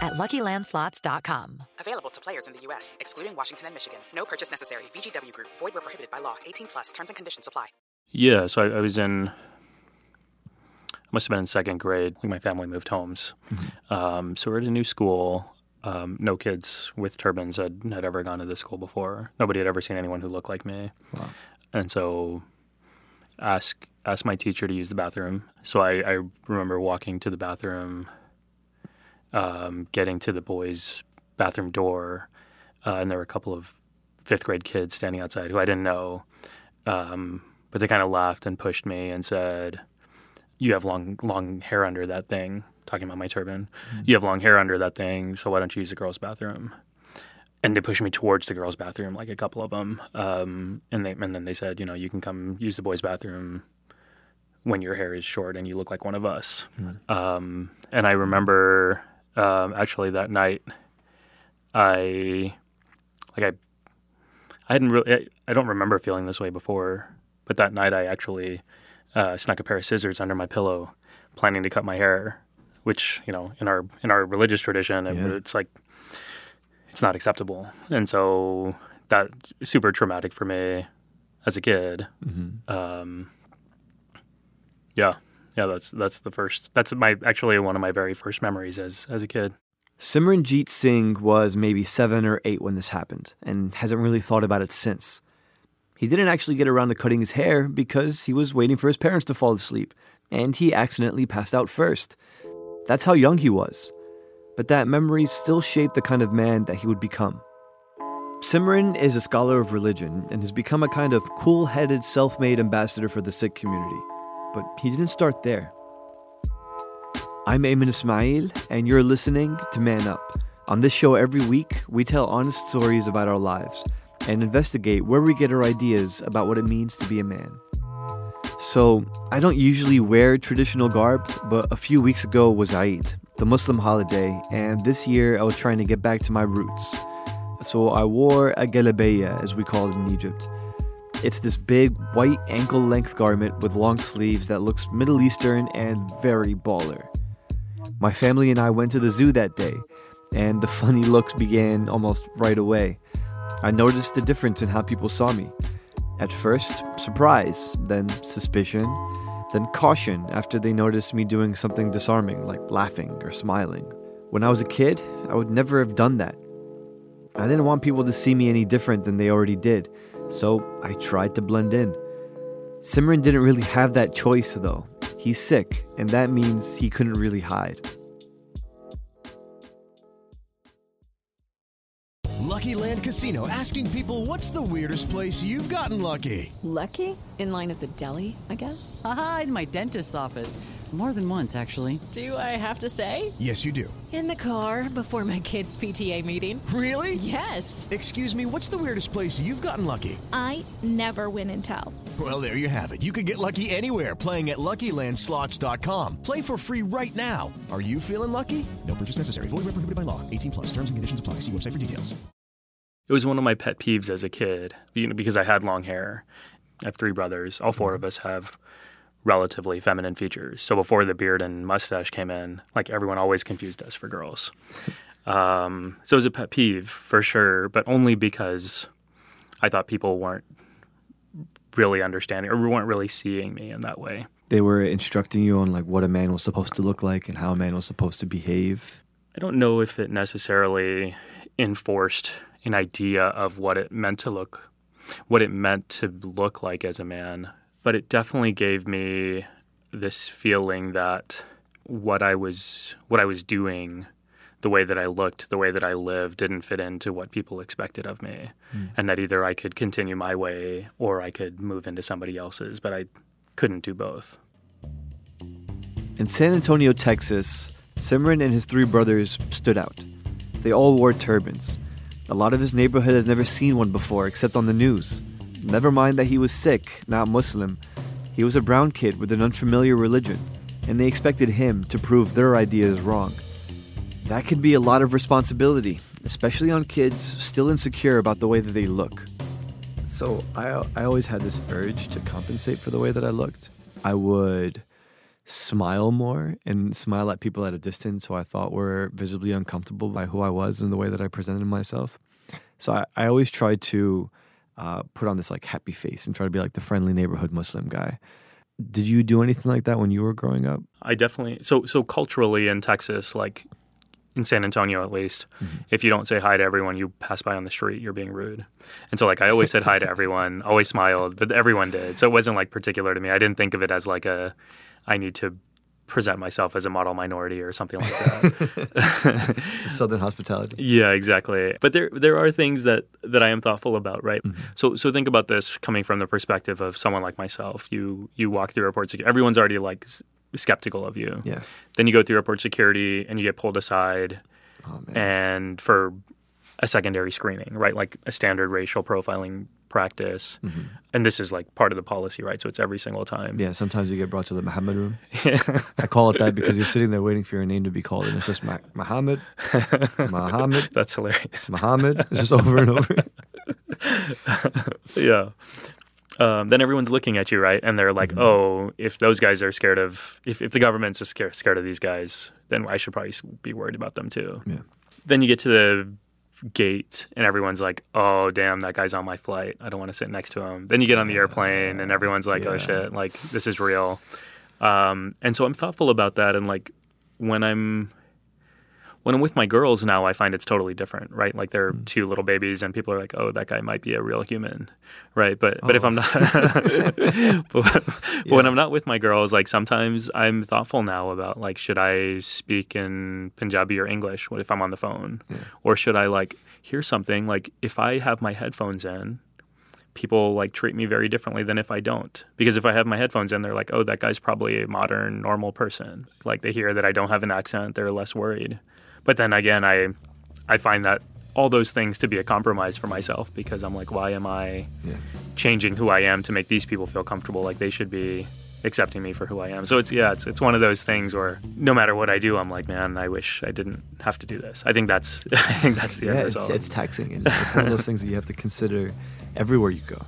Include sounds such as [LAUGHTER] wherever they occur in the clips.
at LuckyLandSlots.com. Available to players in the U.S., excluding Washington and Michigan. No purchase necessary. VGW Group. Void where prohibited by law. 18 plus. Terms and conditions apply. Yeah, so I, I was in, I must have been in second grade. Like my family moved homes. Um, so we're at a new school. Um, no kids with turbans had, had ever gone to this school before. Nobody had ever seen anyone who looked like me. Wow. And so ask asked my teacher to use the bathroom. So I, I remember walking to the bathroom, um, getting to the boys' bathroom door, uh, and there were a couple of fifth grade kids standing outside who I didn't know. Um, but they kind of laughed and pushed me and said, "You have long long hair under that thing." Talking about my turban, you have long hair under that thing, so why don't you use the girls' bathroom? And they pushed me towards the girls' bathroom, like a couple of them, um, and they and then they said, you know, you can come use the boys' bathroom when your hair is short and you look like one of us. Um, and I remember um, actually that night, I like I I hadn't really I, I don't remember feeling this way before, but that night I actually uh, snuck a pair of scissors under my pillow, planning to cut my hair, which you know in our in our religious tradition it- it's like it's not acceptable, and so that super traumatic for me as a kid. Um, yeah, yeah, that's that's the first. That's my actually one of my very first memories as as a kid. Simranjeet Singh was maybe seven or eight when this happened and hasn't really thought about it since. He didn't actually get around to cutting his hair because he was waiting for his parents to fall asleep, and he accidentally passed out first. That's how young he was. But that memory still shaped the kind of man that he would become. Simran is a scholar of religion and has become a kind of cool headed, self made ambassador for the Sikh community. But he didn't start there. I'm Ayman Ismail, and you're listening to Man Up. On this show, every week, we tell honest stories about our lives and investigate where we get our ideas about what it means to be a man. So, I don't usually wear traditional garb, but a few weeks ago was Eid, the Muslim holiday, and this year I was trying to get back to my roots. So, I wore a galabeya, as we call it in Egypt. It's this big white ankle length garment with long sleeves that looks Middle Eastern and very baller. My family and I went to the zoo that day, and the funny looks began almost right away. I noticed a difference in how people saw me. At first, surprise, then suspicion, then caution after they noticed me doing something disarming, like laughing or smiling. When I was a kid, I would never have done that. I didn't want people to see me any different than they already did, so I tried to blend in. Simran didn't really have that choice, though. He's Sikh, and that means he couldn't really hide. Lucky Land Casino asking people what's the weirdest place you've gotten lucky? Lucky? In line at the deli, I guess? Aha, in my dentist's office. More than once, actually. Do I have to say? Yes, you do. In the car before my kids' PTA meeting. Really? Yes. Excuse me, what's the weirdest place you've gotten lucky? I never win and tell. Well, there you have it. You can get lucky anywhere playing at LuckyLandSlots.com. Play for free right now. Are you feeling lucky? No purchase necessary. Void where prohibited by law. 18 plus. Terms and conditions apply. See website for details. It was one of my pet peeves as a kid you know, because I had long hair. I have three brothers. All four of us have relatively feminine features. So before the beard and mustache came in, like everyone always confused us for girls. Um, so it was a pet peeve for sure, but only because I thought people weren't really understanding or weren't really seeing me in that way. They were instructing you on like what a man was supposed to look like and how a man was supposed to behave. I don't know if it necessarily enforced an idea of what it meant to look, what it meant to look like as a man, but it definitely gave me this feeling that what I was what I was doing, the way that I looked, the way that I lived didn't fit into what people expected of me. Hmm. And that either I could continue my way or I could move into somebody else's, but I couldn't do both. In San Antonio, Texas, Simran and his three brothers stood out. They all wore turbans. A lot of his neighborhood had never seen one before except on the news. Never mind that he was Sikh, not Muslim. He was a brown kid with an unfamiliar religion, and they expected him to prove their ideas wrong. That can be a lot of responsibility, especially on kids still insecure about the way that they look. So I, I always had this urge to compensate for the way that I looked. I would smile more and smile at people at a distance who I thought were visibly uncomfortable by who I was and the way that I presented myself. So I, I always tried to uh, put on this like happy face and try to be like the friendly neighborhood Muslim guy. Did you do anything like that when you were growing up? I definitely so so culturally in Texas, like in San Antonio at least, if you don't say hi to everyone you pass by on the street, you're being rude. And so like I always said hi to [LAUGHS] everyone, always smiled, but everyone did. So it wasn't like particular to me. I didn't think of it as like a I need to present myself as a model minority or something like that. [LAUGHS] [LAUGHS] Southern hospitality. Yeah, exactly. But there there are things that that I am thoughtful about, right? Mm-hmm. So so think about this coming from the perspective of someone like myself. You you walk through airport security. Everyone's already like skeptical of you. Yeah. Then you go through airport security and you get pulled aside Oh and for a secondary screening, right? Like a standard racial profiling practice. And this is like part of the policy, right? So it's every single time. Yeah, sometimes you get brought to the Muhammad room. [LAUGHS] I call it that because you're sitting there waiting for your name to be called, and it's just Ma- Muhammad, [LAUGHS] Muhammad, That's hilarious. Muhammad. It's just over and over. [LAUGHS] yeah. Um, then everyone's looking at you, right? And they're like, Mm-hmm. "Oh, if those guys are scared of, if, if the government's just scared, scared of these guys, then I should probably be worried about them too." Yeah. Then you get to the gate, and everyone's like, "Oh, damn, that guy's on my flight. I don't want to sit next to him." Then you get on the airplane, and everyone's like, "Oh shit, like this is real." Um, and so I'm thoughtful about that, and like when I'm when I'm with my girls now, I find it's totally different, right? Like they're Mm. two little babies, and people are like, "Oh, that guy might be a real human," right? But but if Oh. I'm not, but, [LAUGHS] [LAUGHS] but when I'm not with my girls, like sometimes I'm thoughtful now about like, should I speak in Punjabi or English? What if I'm on the phone, or should I like hear something? Like if I have my headphones in, people like treat me very differently than if I don't. Because if I have my headphones in, they're like, "Oh, that guy's probably a modern, normal person." Like they hear that I don't have an accent, they're less worried. But then again, I I find that all those things to be a compromise for myself because I'm like, why am I Yeah. changing who I am to make these people feel comfortable? Like they should be accepting me for who I am. So it's yeah, it's it's one of those things where no matter what I do, I'm like, man, I wish I didn't have to do this. I think that's [LAUGHS] I think that's the yeah, end it's, it's taxing, and it's one of those things that you have to consider everywhere you go.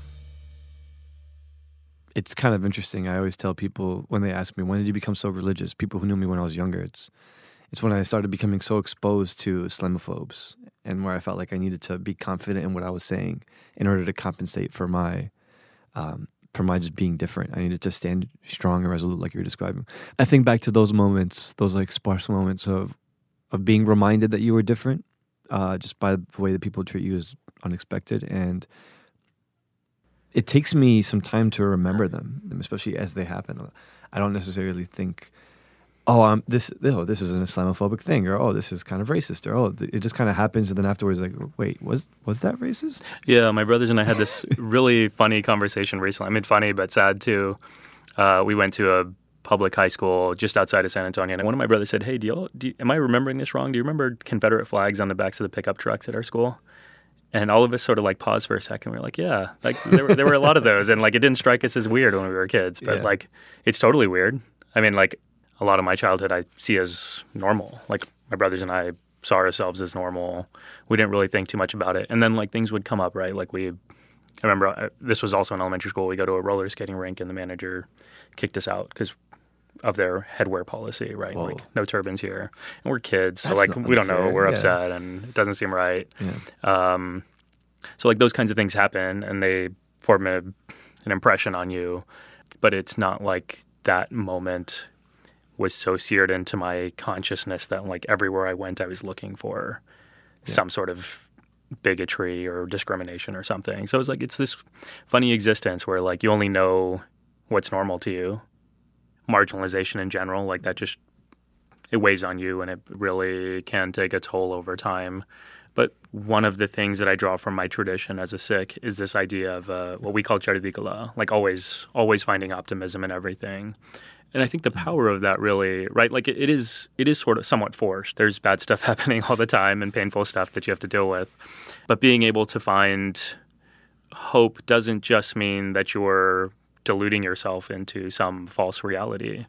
It's kind of interesting. I always tell people when they ask me, "When did you become so religious?" People who knew me when I was younger, it's it's when I started becoming so exposed to Islamophobes, and where I felt like I needed to be confident in what I was saying in order to compensate for my um, for my just being different. I needed to stand strong and resolute, like you were describing. I think back to those moments, those like sparse moments of of being reminded that you were different, uh, just by the way that people treat you is unexpected, and it takes me some time to remember them, especially as they happen. I don't necessarily think, oh, um, this oh, this is an Islamophobic thing, or oh, this is kind of racist, or oh, it just kind of happens, and then afterwards, like, wait, was was that racist? Yeah, my brothers and I had this [LAUGHS] really funny conversation recently. I mean, funny but sad too. Uh, we went to a public high school just outside of San Antonio, and one of my brothers said, "Hey, do you, do you, am I remembering this wrong? Do you remember Confederate flags on the backs of the pickup trucks at our school?" And all of us sort of like paused for a second. We are like, "Yeah, like there were, there were a lot of those, and like it didn't strike us as weird when we were kids, but Yeah. like it's totally weird. I mean, like a lot of my childhood I see as normal. Like my brothers and I saw ourselves as normal. We didn't really think too much about it. And then like things would come up, right? Like we, I remember uh, this was also in elementary school. We go to a roller skating rink and the manager kicked us out because of their headwear policy, right? Whoa. Like no turbans here, and we're kids, so That's like we don't know. We're yeah. upset, and it doesn't seem right. Yeah. Um, so like those kinds of things happen, and they form a, an impression on you, but it's not like that moment was so seared into my consciousness that like everywhere I went, I was looking for some sort of bigotry or discrimination or something. So it's like it's this funny existence where like you only know what's normal to you. Marginalization in general, like that just it weighs on you and it really can take a toll over time. But one of the things that I draw from my tradition as a Sikh is this idea of uh, what we call chardikala, like always, always finding optimism in everything. And I think the hmm. power of that really, right? Like it, it is, it is sort of somewhat forced. There's bad [LAUGHS] stuff happening all the time and painful stuff that you have to deal with. But being able to find hope doesn't just mean that you're deluding yourself into some false reality.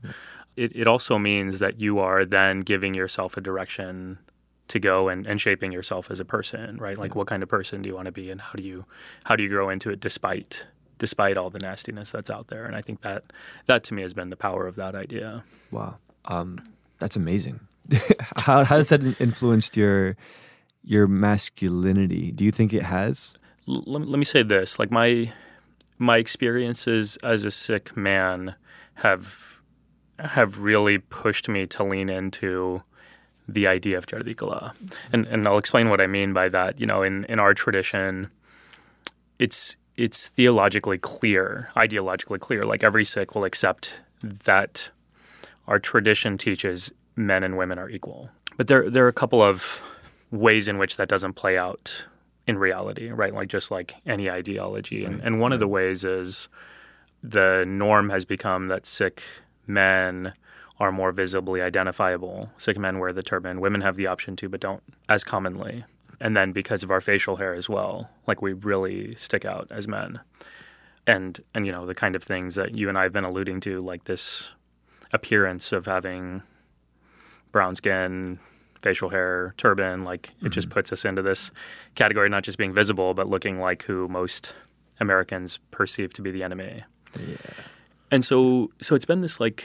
It, it also means that you are then giving yourself a direction to go and, and shaping yourself as a person, right? Like what kind of person do you want to be and how do you how do you grow into it despite despite all the nastiness that's out there? And I think that that to me has been the power of that idea. Wow, um, that's amazing. [LAUGHS] how, how has that influenced your your masculinity? Do you think it has? L- let, me say this: like my my experiences as a Sikh man have have really pushed me to lean into the idea of Chardi Kala. And and I'll explain what I mean by that. You know, in, in our tradition, it's it's theologically clear, ideologically clear. Like every Sikh will accept that our tradition teaches men and women are equal. But there there are a couple of ways in which that doesn't play out in reality, right? Like just like any ideology. And and one of the ways is the norm has become that Sikh men are more visibly identifiable. Sikh men wear the turban. Women have the option to, but don't as commonly. And then because of our facial hair as well, like we really stick out as men. And and you know the kind of things that you and I have been alluding to, like this appearance of having brown skin, facial hair, turban, like it just mm-hmm. puts us into this category, not just being visible, but looking like who most Americans perceive to be the enemy. Yeah. And so so it's been this like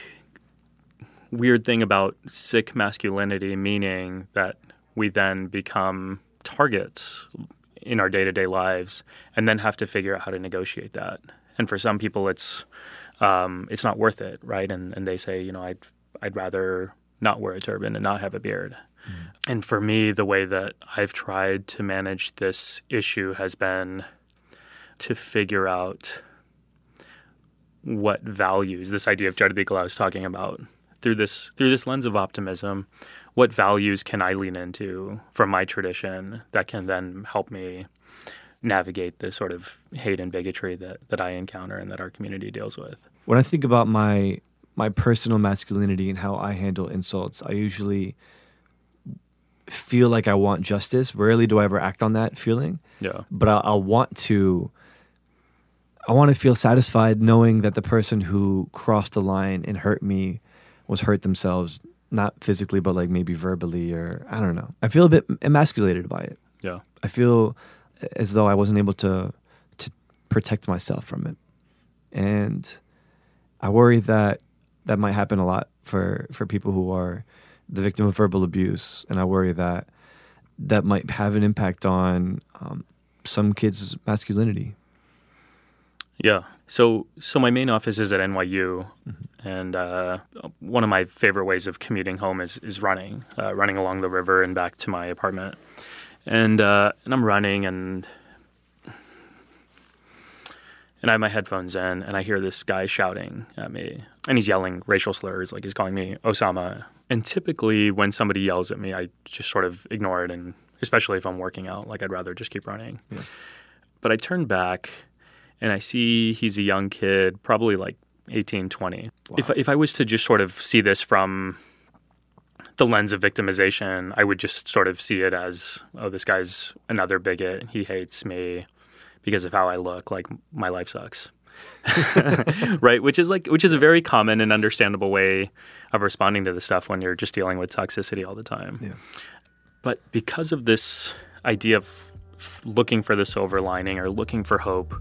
weird thing about Sikh masculinity, meaning that we then become targets in our day to day lives, and then have to figure out how to negotiate that. And for some people, it's um, it's not worth it, right? And and they say, you know, I'd I'd rather not wear a turban and not have a beard. And for me, the way that I've tried to manage this issue has been to figure out what values this idea of Chardi Kala I was talking about through this through this lens of optimism. What values can I lean into from my tradition that can then help me navigate the sort of hate and bigotry that, that I encounter and that our community deals with? When I think about my my personal masculinity and how I handle insults, I usually feel like I want justice. Rarely do I ever act on that feeling. Yeah. But I, I want to. I want to feel satisfied knowing that the person who crossed the line and hurt me was hurt themselves, not physically, but like maybe verbally or I don't know. I feel a bit emasculated by it. Yeah. I feel as though I wasn't able to to protect myself from it, and I worry that that might happen a lot for for people who are the victim of verbal abuse, and I worry that that might have an impact on um, some kids' masculinity. Yeah. So so my main office is at NYU, and uh, one of my favorite ways of commuting home is is running, uh, running along the river and back to my apartment, and uh, and I'm running and. And I have my headphones in, and I hear this guy shouting at me, and he's yelling racial slurs, like he's calling me Osama. And typically, when somebody yells at me, I just sort of ignore it, and especially if I'm working out, like I'd rather just keep running. But I turn back, and I see he's a young kid, probably like 18, 20. If, if I was to just sort of see this from the lens of victimization, I would just sort of see it as, oh, this guy's another bigot. He hates me because of how I look. Like my life sucks. [LAUGHS] right? Which is like, which is a very common and understandable way of responding to this stuff when you're just dealing with toxicity all the time. Yeah. But because of this idea of looking for the silver lining or looking for hope,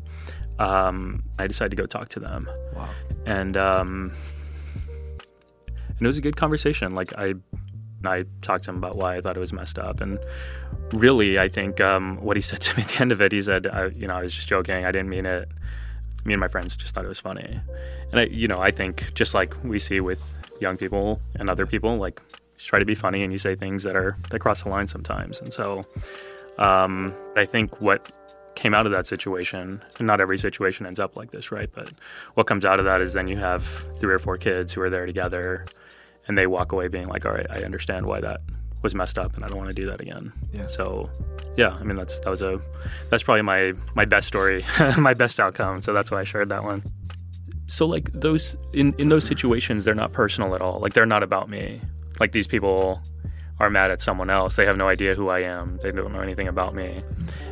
um, I decided to go talk to them. Wow. And um, and it was a good conversation. Like I, I talked to him about why I thought it was messed up, and really, I think um, what he said [LAUGHS] to me at the end of it, he said, I, you know, I was just joking. I didn't mean it. Me and my friends just thought it was funny, and I, you know, I think just like we see with young people and other people, like just try to be funny and you say things that are that cross the line sometimes, and so um, I think what came out of that situation, and not every situation ends up like this, right? But what comes out of that is then you have three or four kids who are there together and they walk away being like, all right, I understand why that was messed up and I don't want to do that again. Yeah. So yeah, I mean that's that was a that's probably my my best story, [LAUGHS] my best outcome. So that's why I shared that one. So like those in in those situations they're not personal at all. Like they're not about me. Like these people are mad at someone else. They have no idea who I am. They don't know anything about me.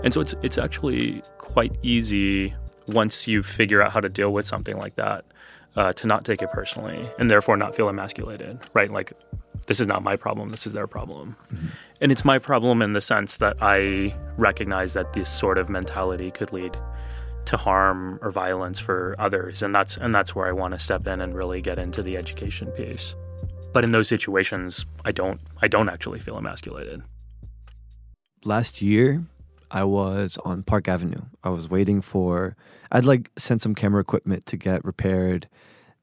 And so it's it's actually quite easy once you figure out how to deal with something like that uh, to not take it personally and therefore not feel emasculated, right? Like this is not my problem, this is their problem. Mm-hmm. And it's my problem in the sense that I recognize that this sort of mentality could lead to harm or violence for others and that's and that's where I want to step in and really get into the education piece. But in those situations, I don't I don't actually feel emasculated. Last year, I was on Park Avenue. I was waiting for I'd like sent some camera equipment to get repaired.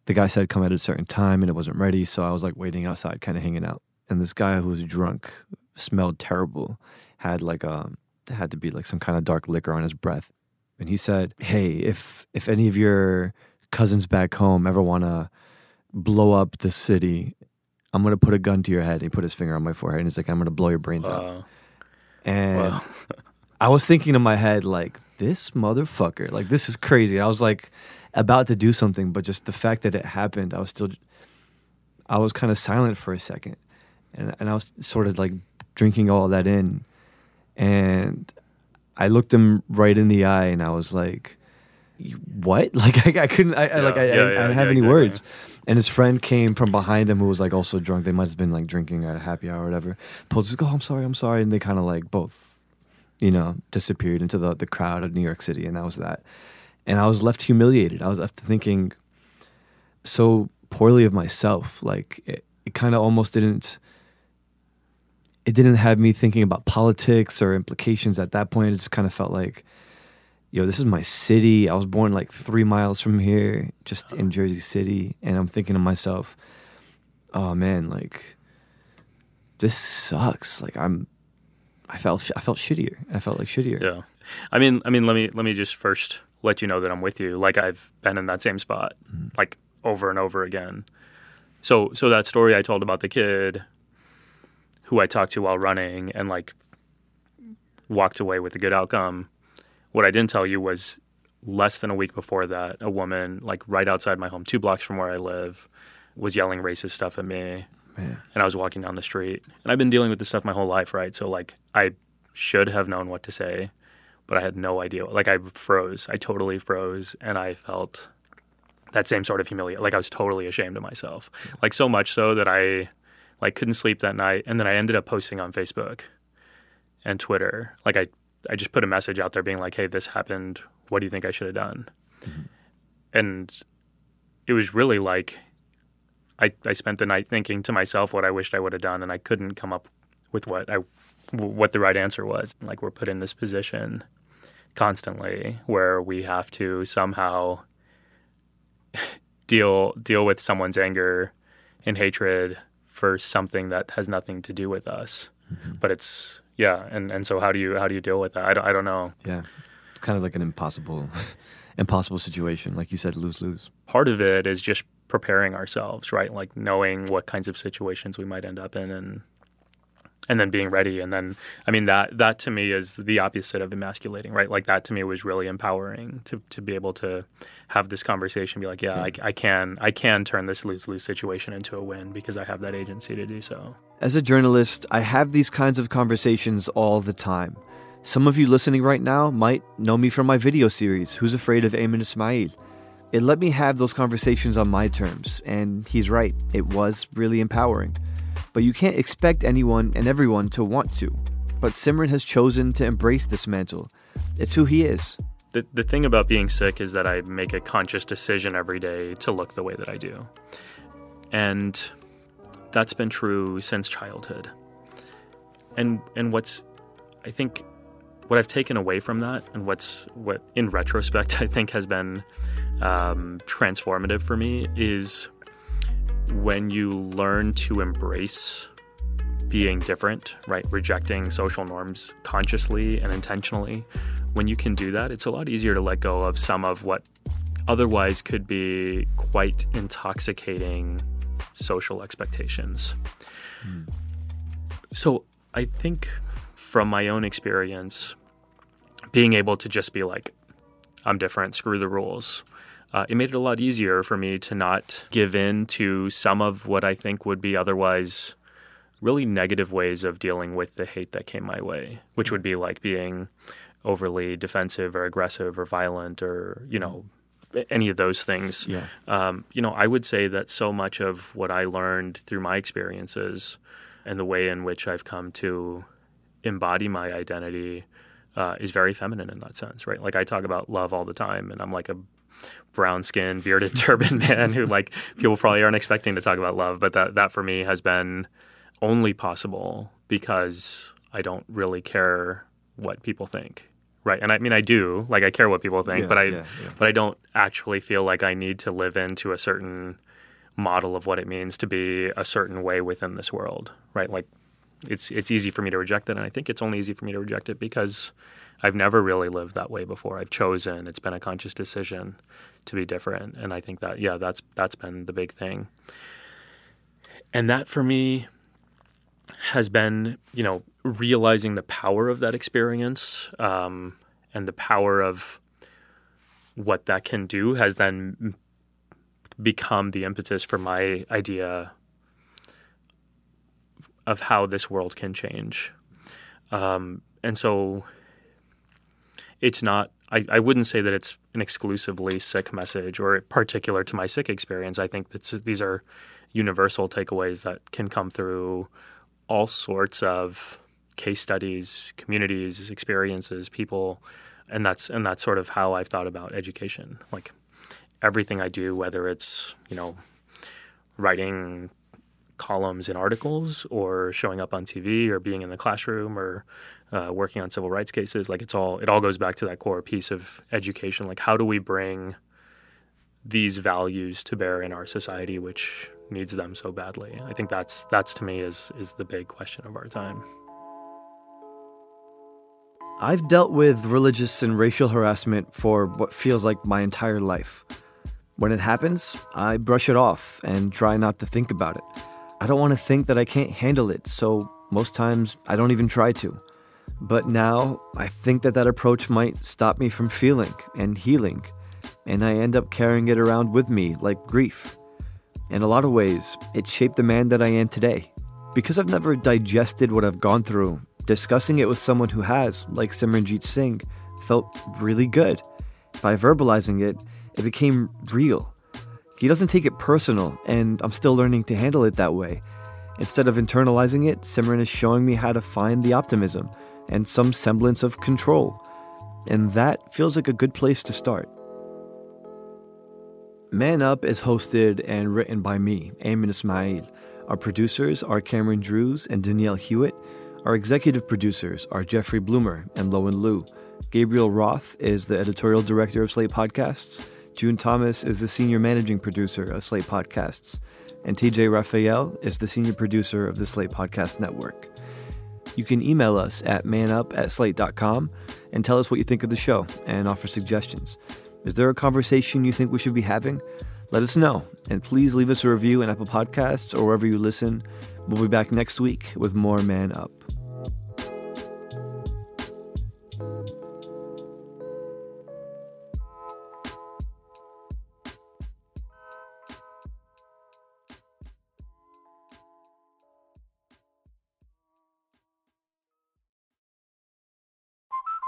The guy said come at a certain time and it wasn't ready, so I was like waiting outside kind of hanging out. And this guy who was drunk, smelled terrible, had like a um, had to be like some kind of dark liquor on his breath. And he said, "Hey, if if any of your cousins back home ever want to blow up the city I'm gonna put a gun to your head. And he put his finger on my forehead and he's like, I'm gonna blow your brains out. And [LAUGHS] I was thinking in my head, like, this motherfucker, like this is crazy. I was like about to do something, but just the fact that it happened, I was still I was kind of silent for a second. And and I was sort of like drinking all that in. And I looked him right in the eye and I was like, what? [LAUGHS] Like I, I couldn't. I, yeah, like I, yeah, I, yeah, I, didn't have any exactly. words. And his friend came from behind him who was like also drunk. They might have been like drinking at a happy hour or whatever. Pulled just go. Oh, I'm sorry. I'm sorry. And they kind of like both, you know, disappeared into the the crowd of New York City. And that was that. And I was left humiliated. I was left thinking so poorly of myself. Like it, it kind of almost didn't. It didn't have me thinking about politics or implications at that point. It just kind of felt like yo, this is my city. I was born like three miles from here, just in Jersey City. And I'm thinking to myself, oh man, like this sucks. Like I'm, I felt, I felt shittier. I felt like shittier. Yeah. I mean, I mean, let me, let me just first let you know that I'm with you. Like I've been in that same spot, mm-hmm. like over and over again. So, so that story I told about the kid who I talked to while running and like walked away with a good outcome what I didn't tell you was less than a week before that, a woman, like right outside my home, two blocks from where I live, was yelling racist stuff at me. Man. And I was walking down the street. And I've been dealing with this stuff my whole life, right? So, like, I should have known what to say, but I had no idea. Like, I froze. I totally froze. And I felt that same sort of humiliation. Like, I was totally ashamed of myself. Like, so much so that I, like, couldn't sleep that night. And then I ended up posting on Facebook and Twitter. Like, I I just put a message out there being like, "Hey, this happened. What do you think I should have done?" Mm-hmm. And it was really like I I spent the night thinking to myself what I wished I would have done, and I couldn't come up with what I what the right answer was. Like we're put in this position constantly where we have to somehow [LAUGHS] deal deal with someone's anger and hatred for something that has nothing to do with us. Mm-hmm. But it's yeah, and and so how do you how do you deal with that? I don't I don't know. Yeah, it's kind of like an impossible [LAUGHS] impossible situation, like you said, lose lose. Part of it is just preparing ourselves, right? Like knowing what kinds of situations we might end up in, and and then being ready. And then i mean that that to me is the opposite of emasculating right? Like that to me was really empowering to to be able to have this conversation be like yeah, I, I can i can turn this lose-lose situation into a win because i have that agency to do so. As a journalist i have these kinds of conversations all the time. Some of you listening right now might know me from my video series who's afraid of Ayman Ismail it let me have those conversations on my terms and he's right. It was really empowering but you can't expect anyone and everyone to want to. But Simran has chosen to embrace this mantle. It's who he is. The, the thing about being Sikh is that I make a conscious decision every day to look the way that I do. And that's been true since childhood. And and what's I think what I've taken away from that and what's what in retrospect [LAUGHS] I think has been um, transformative for me is when you learn to embrace being different, right? Rejecting social norms consciously and intentionally, when you can do that, it's a lot easier to let go of some of what otherwise could be quite intoxicating social expectations. Mm. So I think from my own experience, being able to just be like, I'm different, screw the rules, uh, it made it a lot easier for me to not give in to some of what I think would be otherwise really negative ways of dealing with the hate that came my way, which would be like being overly defensive or aggressive or violent or, you know, any of those things. Yeah. Um, you know, I would say that so much of what I learned through my experiences and the way in which I've come to embody my identity uh, is very feminine in that sense, right? Like I talk about love all the time, and I'm like a brown skinned, bearded [LAUGHS] turban man who like people probably aren't expecting to talk about love, but that that for me has been only possible because I don't really care what people think. Right. And I mean I do. Like I care what people think, Yeah, but I yeah, yeah. but I don't actually feel like I need to live into a certain model of what it means to be a certain way within this world. Right? Like it's it's easy for me to reject it and I think it's only easy for me to reject it because I've never really lived that way before. I've chosen, it's been a conscious decision to be different and I think that yeah, that's that's been the big thing. And that for me has been, you know, realizing the power of that experience um, and the power of what that can do has then become the impetus for my idea of how this world can change. Um, and so it's not, I, I wouldn't say that it's an exclusively Sikh message or particular to my Sikh experience. I think that these are universal takeaways that can come through all sorts of case studies, communities, experiences, people, and that's and that's sort of how I've thought about education. Like everything I do, whether it's you know writing columns in articles or showing up on TV or being in the classroom or uh, working on civil rights cases, like it's all it all goes back to that core piece of education. Like how do we bring these values to bear in our society, which needs them so badly? I think that's that's to me is is the big question of our time. I've dealt with religious and racial harassment for what feels like my entire life. When it happens, I brush it off and try not to think about it. I don't want to think that I can't handle it, so most times I don't even try to. But now I think that that approach might stop me from feeling and healing, and I end up carrying it around with me like grief. In a lot of ways, it shaped the man that I am today. Because I've never digested what I've gone through, discussing it with someone who has, like Simranjeet Singh, felt really good. By verbalizing it, it became real. He doesn't take it personal, and I'm still learning to handle it that way. Instead of internalizing it, Simran is showing me how to find the optimism and some semblance of control. And that feels like a good place to start. Man Up is hosted and written by me, Ayman Ismail. Our producers are Cameron Drews and Danielle Hewitt. Our executive producers are Jeffrey Bloomer and Lowen Liu. Gabriel Roth is the editorial director of Slate Podcasts. June Thomas is the senior managing producer of Slate Podcasts. And TJ Raphael is the senior producer of the Slate Podcast Network. You can email us at manup at slate.com and tell us what you think of the show and offer suggestions. Is there a conversation you think we should be having? Let us know. And please leave us a review in Apple Podcasts or wherever you listen. We'll be back next week with more Man Up.